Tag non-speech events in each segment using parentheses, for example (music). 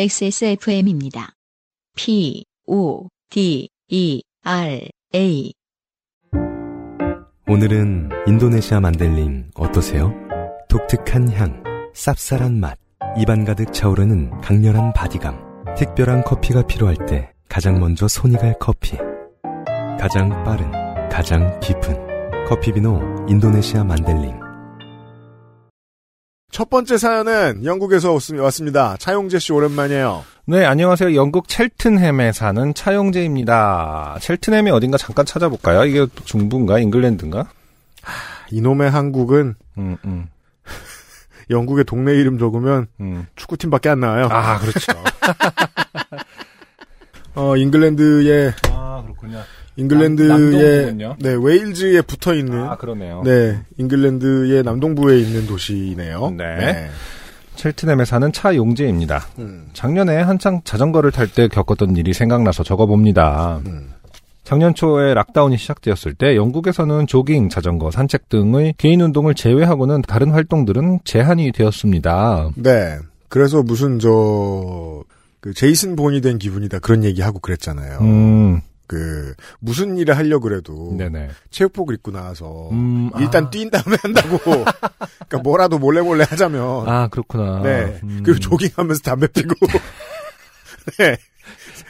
XSFM입니다. P, O, D, E, R, A. 오늘은 인도네시아 만델링 어떠세요? 독특한 향, 쌉쌀한 맛, 입안 가득 차오르는 강렬한 바디감. 특별한 커피가 필요할 때 가장 먼저 손이 갈 커피. 가장 빠른, 가장 깊은 커피비노 인도네시아 만델링. 첫 번째 사연은 영국에서 왔- 왔습니다. 차용재 씨 오랜만이에요. 네, 안녕하세요. 영국 첼튼햄에 사는 차용재입니다. 첼튼햄이 어딘가 잠깐 찾아볼까요? 이게 중부인가? 잉글랜드인가? 이놈의 한국은 음, 음, (laughs) 영국의 동네 이름 적으면 음. 축구팀밖에 안 나와요. 아, 그렇죠. (laughs) 어, 잉글랜드의 아, 그렇군요. 잉글랜드의. 네 웨일즈에 붙어 있는 아, 그러네요. 네 잉글랜드의 남동부에 있는 도시네요. 네. 첼튼햄에 사는 차용재입니다. 음, 작년에 한창 자전거를 탈 때 겪었던 일이 생각나서 적어봅니다. 음. 작년 초에 락다운이 시작되었을 때 영국에서는 조깅, 자전거, 산책 등의 개인 운동을 제외하고는 다른 활동들은 제한이 되었습니다. 네. 그래서 무슨 저, 그 제이슨 본이 된 기분이다 그런 얘기 하고 그랬잖아요. 음, 그 무슨 일을 하려 그래도 네네. 체육복을 입고 나와서 음, 일단 아. 뛴 다음에 (laughs) 한다고. 그러니까 뭐라도 몰래 몰래 하자면. 아, 그렇구나. 네. 음. 그리고 조깅하면서 담배 피고. (laughs) 네.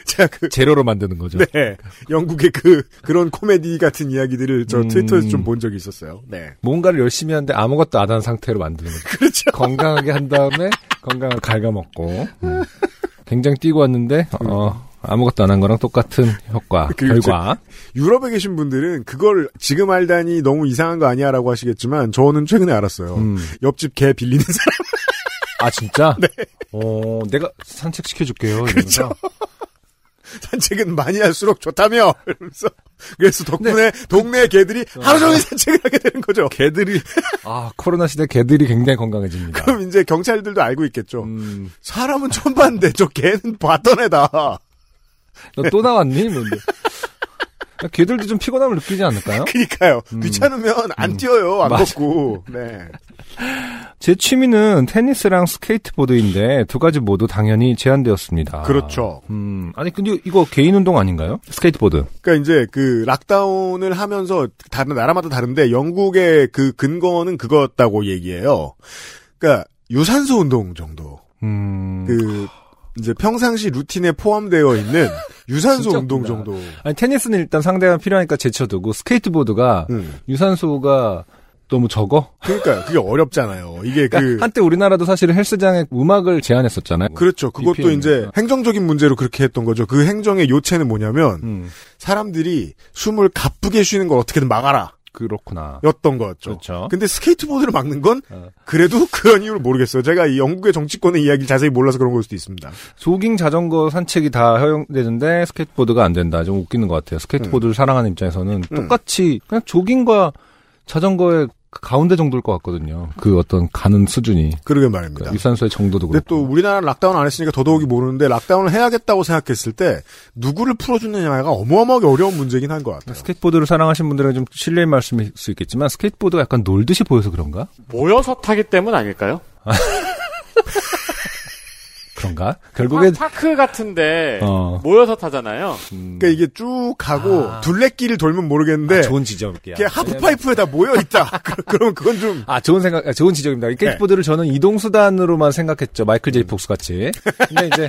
제가 그 재료로 만드는 거죠. 네. 영국의 그, 그런 코미디 같은 이야기들을 저 음. 트위터에서 좀 본 적이 있었어요. 네. 뭔가를 열심히 하는데 아무것도 안 한 상태로 만드는 거죠. (laughs) 그렇죠. 건강하게 한 다음에 건강을 갉아먹고. 음. 굉장히 뛰고 왔는데, 어, 아무것도 안 한 거랑 똑같은 효과, 그리고 결과. 유럽에 계신 분들은 그걸 지금 알다니 너무 이상한 거 아니야 라고 하시겠지만 저는 최근에 알았어요. 음. 옆집 개 빌리는 사람. (laughs) 아, 진짜? 네. 어, 내가 산책시켜줄게요. 이러면서. 산책은 많이 할수록 좋다며. 이러면서. 그래서 덕분에 동네 개들이 하루 종일 산책을 하게 되는 거죠. 개들이, 아, 코로나 시대 개들이 굉장히 건강해집니다. 그럼 이제 경찰들도 알고 있겠죠. 음, 사람은 처음 봤는데 저 개는 봤던 애다. 너 또 나왔니? 뭐, 근데. 개들도 좀 피곤함을 느끼지 않을까요? 그니까요. 음. 귀찮으면 안 뛰어요. 안 맞아. 걷고. 네. 제 취미는 테니스랑 스케이트보드인데 두 가지 모두 당연히 제한되었습니다. 그렇죠. 음, 아니 근데 이거 개인 운동 아닌가요? 스케이트보드. 그러니까 이제 그 lockdown을 하면서 다른 나라마다 다른데 영국의 그 근거는 그거였다고 얘기해요. 그러니까 유산소 운동 정도. 음. 그 이제 평상시 루틴에 포함되어 있는 (laughs) 유산소 운동. 정도. 아니 테니스는 일단 상대가 필요하니까 제쳐두고 스케이트보드가 음. 유산소가 너무 적어. 그러니까 그게 어렵잖아요. 이게 그러니까 그 한때 우리나라도 사실 헬스장에 음악을 제한했었잖아요. 그렇죠. 그것도 BPM 이제. 행정적인 문제로 그렇게 했던 거죠. 그 행정의 요체는 뭐냐면 음, 사람들이 숨을 가쁘게 쉬는 걸 어떻게든 막아라. 그렇구나. 였던 거였죠. 그렇죠. 근데 스케이트보드를 막는 건 어. 그래도 (laughs) 그런 이유를 모르겠어요. 제가 이 영국의 정치권의 이야기를 자세히 몰라서 그런 걸 수도 있습니다. 조깅, 자전거, 산책이 다 허용되는데 스케이트보드가 안 된다. 좀 웃기는 것 같아요. 스케이트보드를 사랑하는 입장에서는 음. 똑같이 그냥 조깅과 자전거의 그 가운데 정도일 것 같거든요. 그 어떤 가는 수준이 그러게 말입니다. 그 유산소의 정도도 근데 그렇고. 또 우리나라는 lockdown 안 했으니까 더더욱이 모르는데 lockdown을 해야겠다고 생각했을 때 누구를 풀어주느냐가 어마어마하게 어려운 문제긴 한 것 같아요. 스케이트보드를 사랑하시는 분들은 좀 실례의 말씀일 수 있겠지만 스케이트보드가 약간 놀듯이 보여서 그런가? 모여서 타기 때문 아닐까요? (laughs) 그런가? 결국엔 파, 크 같은데 어. 모여서 타잖아요. 음, 그러니까 이게 쭉 가고 아. 둘레길을 돌면 모르겠는데 아, 좋은 지적이야. 이게 하프파이프에 다 모여 있다. (laughs) 그러면 그건 좀 아, 좋은 생각, 아, 좋은 지적입니다. 이 스케이트보드를 저는 이동 수단으로만 생각했죠. 마이클 제이 폭스 같이. 근데 이제,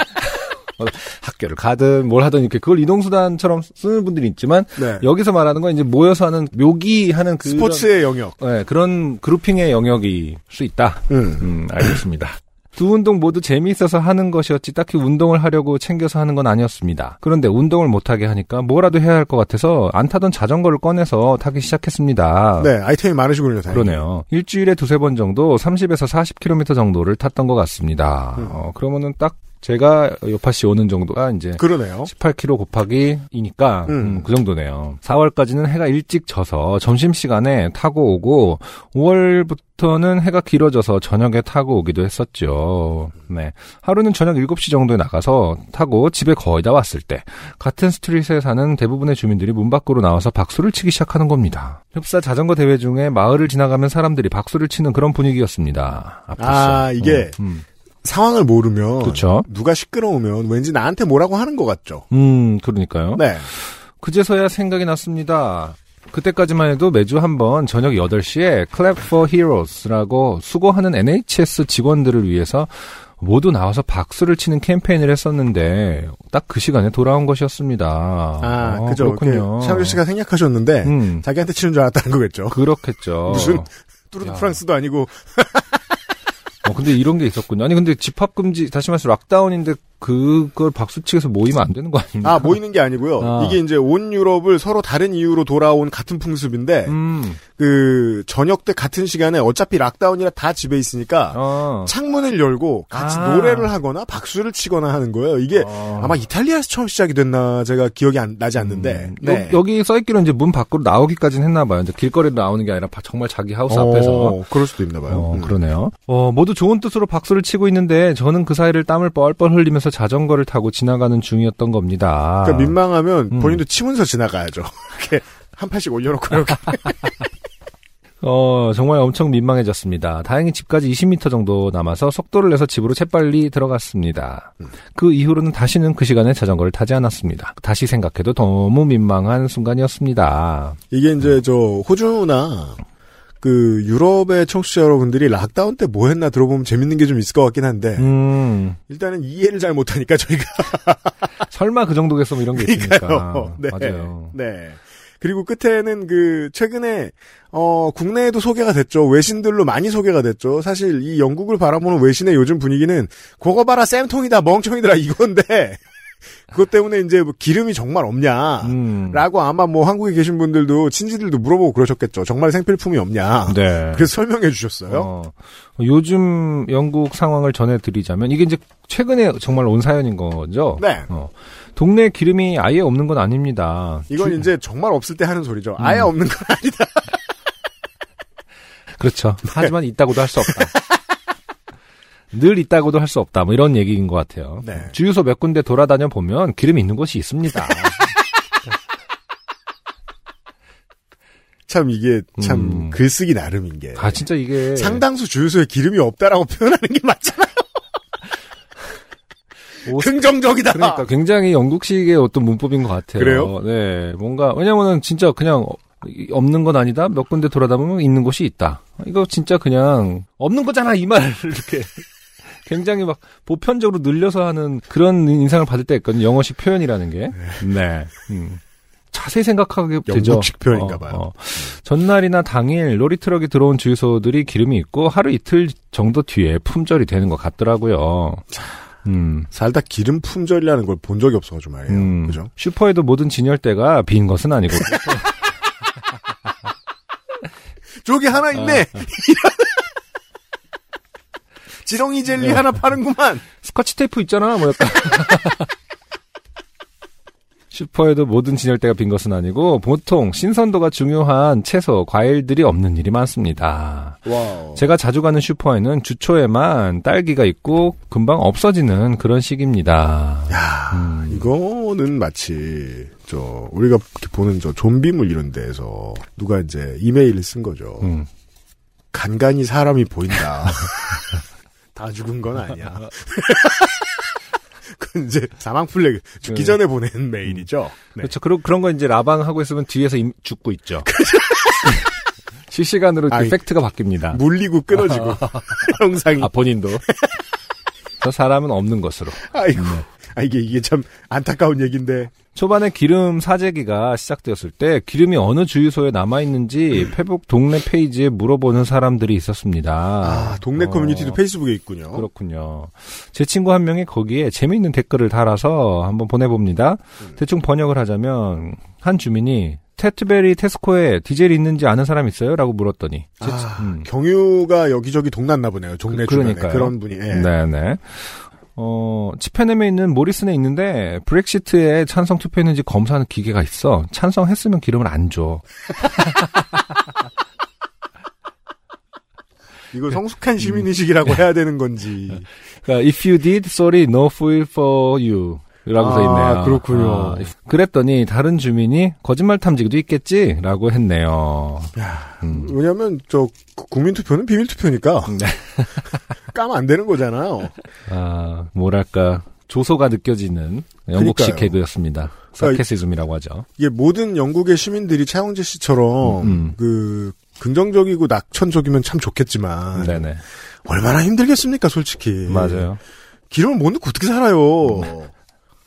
뭐 학교를 가든 뭘 하든 이렇게 그걸 이동수단처럼 쓰는 분들이 있지만, 네. 여기서 말하는 건 이제 모여서 하는, 묘기 하는 그. 스포츠의 영역. 네, 그런 grouping의 영역일 수 있다. 음. 음, 알겠습니다. 두 운동 모두 재미있어서 하는 것이었지 딱히 운동을 하려고 챙겨서 하는 건 아니었습니다. 그런데 운동을 못하게 하니까 뭐라도 해야 할 것 같아서 안 타던 자전거를 꺼내서 타기 시작했습니다. 네, 아이템이 많으시군요. 다행히. 그러네요. 일주일에 두세 번 정도 30에서 40km 정도를 탔던 것 같습니다. 음. 어, 그러면은 딱 제가 요파시 오는 정도가 이제 그러네요. 18km 곱하기 2니까 음. 그 정도네요. 4월까지는 해가 일찍 져서 점심 시간에 타고 오고 5월부터는 해가 길어져서 저녁에 타고 오기도 했었죠. 네. 하루는 저녁 7시 정도에 나가서 타고 집에 거의 다 왔을 때 같은 스트릿에 사는 대부분의 주민들이 문 밖으로 나와서 박수를 치기 시작하는 겁니다. 흡사 자전거 대회 중에 마을을 지나가면 사람들이 박수를 치는 그런 분위기였습니다. 아프시죠? 아, 이게 어, 음. 상황을 모르면 그렇죠. 누가 시끄러우면 왠지 나한테 뭐라고 하는 것 같죠. 음, 그러니까요. 네. 그제서야 생각이 났습니다. 그때까지만 해도 매주 한 번 저녁 8시에 Clap for Heroes라고 수고하는 NHS 직원들을 위해서 모두 나와서 박수를 치는 캠페인을 했었는데 딱 그 시간에 돌아온 것이었습니다. 아, 어, 그죠. 그렇군요. 샤르 씨가 생략하셨는데 음, 자기한테 치는 줄 알았다는 거겠죠. 그렇겠죠. 무슨 (laughs) 뚜르드 야. 프랑스도 아니고 어, 근데 이런 게 있었군요. 아니 근데 집합 금지 다시 말해서 락다운인데 그걸 박수치기해서 모이면 안 되는 거 아닙니까? 아 모이는 게 아니고요. 아. 이게 이제 온 유럽을 서로 다른 이유로 돌아온 같은 풍습인데 음, 그 저녁 때 같은 시간에 어차피 락다운이라 다 집에 있으니까 어. 창문을 열고 같이 아. 노래를 하거나 박수를 치거나 하는 거예요. 이게 어. 아마 이탈리아에서 처음 시작이 됐나 제가 기억이 안, 나지 않는데 음, 네. 여, 기 써있기로 이제 문 밖으로 나오기까지는 했나 봐요. 이제 길거리로 나오는 게 아니라 바- 정말 자기 하우스 앞에서. 어, 그럴 수도 있나 봐요. 어, 음. 그러네요. 어, 모두 좋은 뜻으로 박수를 치고 있는데 저는 그 사이를 땀을 뻘뻘 흘리면서 자전거를 타고 지나가는 중이었던 겁니다. 그러니까 민망하면 음. 본인도 치면서 지나가야죠. (laughs) 이렇게 한 팔씩 올려놓고 이렇게. (laughs) 어, 정말 엄청 민망해졌습니다. 다행히 집까지 20m 정도 남아서 속도를 내서 집으로 재빨리 들어갔습니다. 음. 그 이후로는 다시는 그 시간에 자전거를 타지 않았습니다. 다시 생각해도 너무 민망한 순간이었습니다. 이게 이제 저 호주나 그 유럽의 청취자 여러분들이 락다운 때 뭐 했나 들어보면 재밌는 게 좀 있을 것 같긴 한데 음, 일단은 이해를 잘 못하니까 저희가 (laughs) 설마 그 정도겠으면 이런 게 있으니까. 그러니까요. 네. 맞아요. 네. 그리고 끝에는 그 최근에 어 국내에도 소개가 됐죠. 외신들로 많이 소개가 됐죠. 사실 이 영국을 바라보는 외신의 요즘 분위기는 그거 봐라 쌤통이다 멍청이들아 이건데 그것 때문에 이제 뭐 기름이 정말 없냐. 음. 라고 아마 뭐 한국에 계신 분들도 친지들도 물어보고 그러셨겠죠. 정말 생필품이 없냐. 네. 그래서 설명해 주셨어요. 어, 요즘 영국 상황을 전해드리자면 이게 이제 최근에 정말 온 사연인 거죠. 네. 어, 동네 기름이 아예 없는 건 아닙니다. 이건 주- 이제 정말 없을 때 하는 소리죠. 아예 음. 없는 건 아니다. 그렇죠. 네. 하지만 있다고도 할 수 없다. (laughs) 늘 있다고도 할 수 없다. 뭐 이런 얘기인 것 같아요. 네. 주유소 몇 군데 돌아다녀 보면 기름이 있는 곳이 있습니다. 참 이게 참 음. 글쓰기 나름인 게 아 진짜 이게 상당수 주유소에 기름이 없다라고 (laughs) 표현하는 게 맞잖아요. (laughs) 오- 긍정적이다. 그러니까 굉장히 영국식의 어떤 문법인 것 같아요. 그래요? 네, 뭔가 왜냐면은 진짜 그냥 없는 건 아니다. 몇 군데 돌아다보면 있는 곳이 있다. 이거 진짜 그냥 없는 거잖아 이 말을 (laughs) 이렇게 굉장히 막 보편적으로 늘려서 하는 그런 인상을 받을 때 있거든요. 영어식 표현이라는 게. 네. 음. 자세히 생각하게 되죠. 영국식 표현인가 어, 봐요. 어. 전날이나 당일 lorry 트럭이 들어온 주유소들이 기름이 있고 하루 이틀 정도 뒤에 품절이 되는 것 같더라고요. 음. 살다 기름 품절이라는 걸 본 적이 없어가지고 말이에요. 음, 그죠? 슈퍼에도 모든 진열대가 빈 것은 아니고 (laughs) 저기 하나 있네. 아. (laughs) 지렁이 젤리 네. 하나 파는구만. 스코치 테이프 있잖아 뭐 약간 (laughs) 슈퍼에도 모든 진열대가 빈 것은 아니고 보통 신선도가 중요한 채소, 과일들이 없는 일이 많습니다. wow. 제가 자주 가는 슈퍼에는 주초에만 딸기가 있고 금방 없어지는 그런 시기입니다. 야, 음. 이거는 마치 저 우리가 보는 저 좀비물 이런 데에서 누가 이제 이메일을 쓴 거죠. 음. 간간히 사람이 보인다. (laughs) 다 죽은 건 아니야. (laughs) 그건 이제 사망 플래그 죽기 네. 전에 보낸 메일이죠. 네. 그렇죠. 그런 그런 거 이제 라방 하고 있으면 뒤에서 임- 죽고 있죠. (laughs) 실시간으로 그 아이, 팩트가 바뀝니다. 물리고 끊어지고 (laughs) 영상이 아 본인도 저 사람은 없는 것으로. 아이고. 네. (laughs) 아, 이게, 이게 참 안타까운 얘기인데. 초반에 기름 사재기가 시작되었을 때 기름이 어느 주유소에 남아 있는지 페북 동네 페이지에 물어보는 사람들이 있었습니다. 아, 동네 어, 커뮤니티도 페이스북에 있군요. 그렇군요. 제 친구 한 명이 거기에 재미있는 댓글을 달아서 한번 보내봅니다. 음. 대충 번역을 하자면 한 주민이 테트베리 테스코에 디젤이 있는지 아는 사람 있어요? 라고 물었더니 제- 아, 음. 경유가 여기저기 동났나 보네요. 동네 그- 주변에. 그런 분이. 예. 네네. 어, 치페넴에 있는 모리슨에 있는데 브렉시트에 찬성 투표했는지 검사하는 기계가 있어. 찬성했으면 기름을 안 줘. (laughs) 이거 성숙한 시민의식이라고 해야 되는 건지. 그러니까 if you did, sorry, no fuel for you. 라고 아, 써 있네요. 그렇군요. 아, 그랬더니 다른 주민이 거짓말 탐지기도 있겠지? 라고 했네요. 음. 왜냐면 저 구- 국민 투표는 비밀 투표니까 네. (laughs) 까면 안 되는 거잖아요. 아, 뭐랄까. 조소가 느껴지는 영국식 그러니까요. 개그였습니다. 그러니까 사케시즘이라고 하죠. 이게 모든 영국의 시민들이 차영재 씨처럼 음. 그 긍정적이고 낙천적이면 참 좋겠지만 네네. 얼마나 힘들겠습니까, 솔직히. 맞아요. 기름을 못 넣고 어떻게 살아요. (laughs)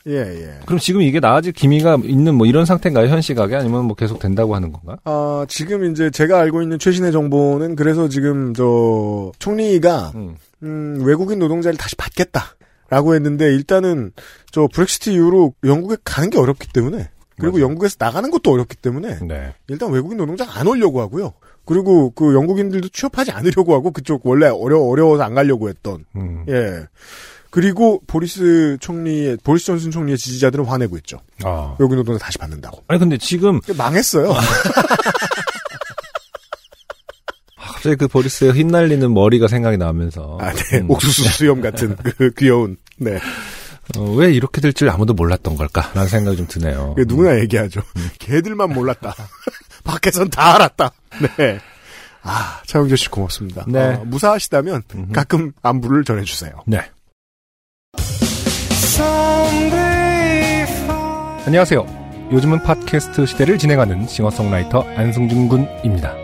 예, 예. 그럼 지금 이게 나아질 기미가 있는 뭐 이런 상태인가요? 현 시각에? 아니면 뭐 계속 된다고 하는 건가? 아, 지금 이제 제가 알고 있는 최신의 정보는 그래서 지금 저 총리가 음. 음, 외국인 노동자를 다시 받겠다. 라고 했는데 일단은 저 브렉시트 이후로 영국에 가는 게 어렵기 때문에 그리고 맞아요. 영국에서 나가는 것도 어렵기 때문에 네. 일단 외국인 노동자 안 오려고 하고요. 그리고 그 영국인들도 취업하지 않으려고 하고 그쪽 원래 어려 어려워서 안 가려고 했던 음. 예. 그리고 보리스 총리의 보리스 존슨 총리의 지지자들은 화내고 있죠. 아. 외국인 노동자 다시 받는다고. 아니 근데 지금 망했어요. (laughs) 갑자기 그 보리스의 휘날리는 머리가 생각이 나면서 아, 네. 음. 옥수수 수염 같은 (laughs) 그 귀여운. 네. 어, 왜 이렇게 될 줄 아무도 몰랐던 걸까 라는 생각이 좀 드네요. 누구나 얘기하죠. 걔들만 몰랐다. (laughs) 밖에선 다 알았다. 네. 아, 차영재 씨 고맙습니다. 네. 어, 무사하시다면 음흠. 가끔 안부를 전해주세요. 네. 안녕하세요. 요즘은 팟캐스트 시대를 진행하는 싱어송라이터 안승준 군입니다.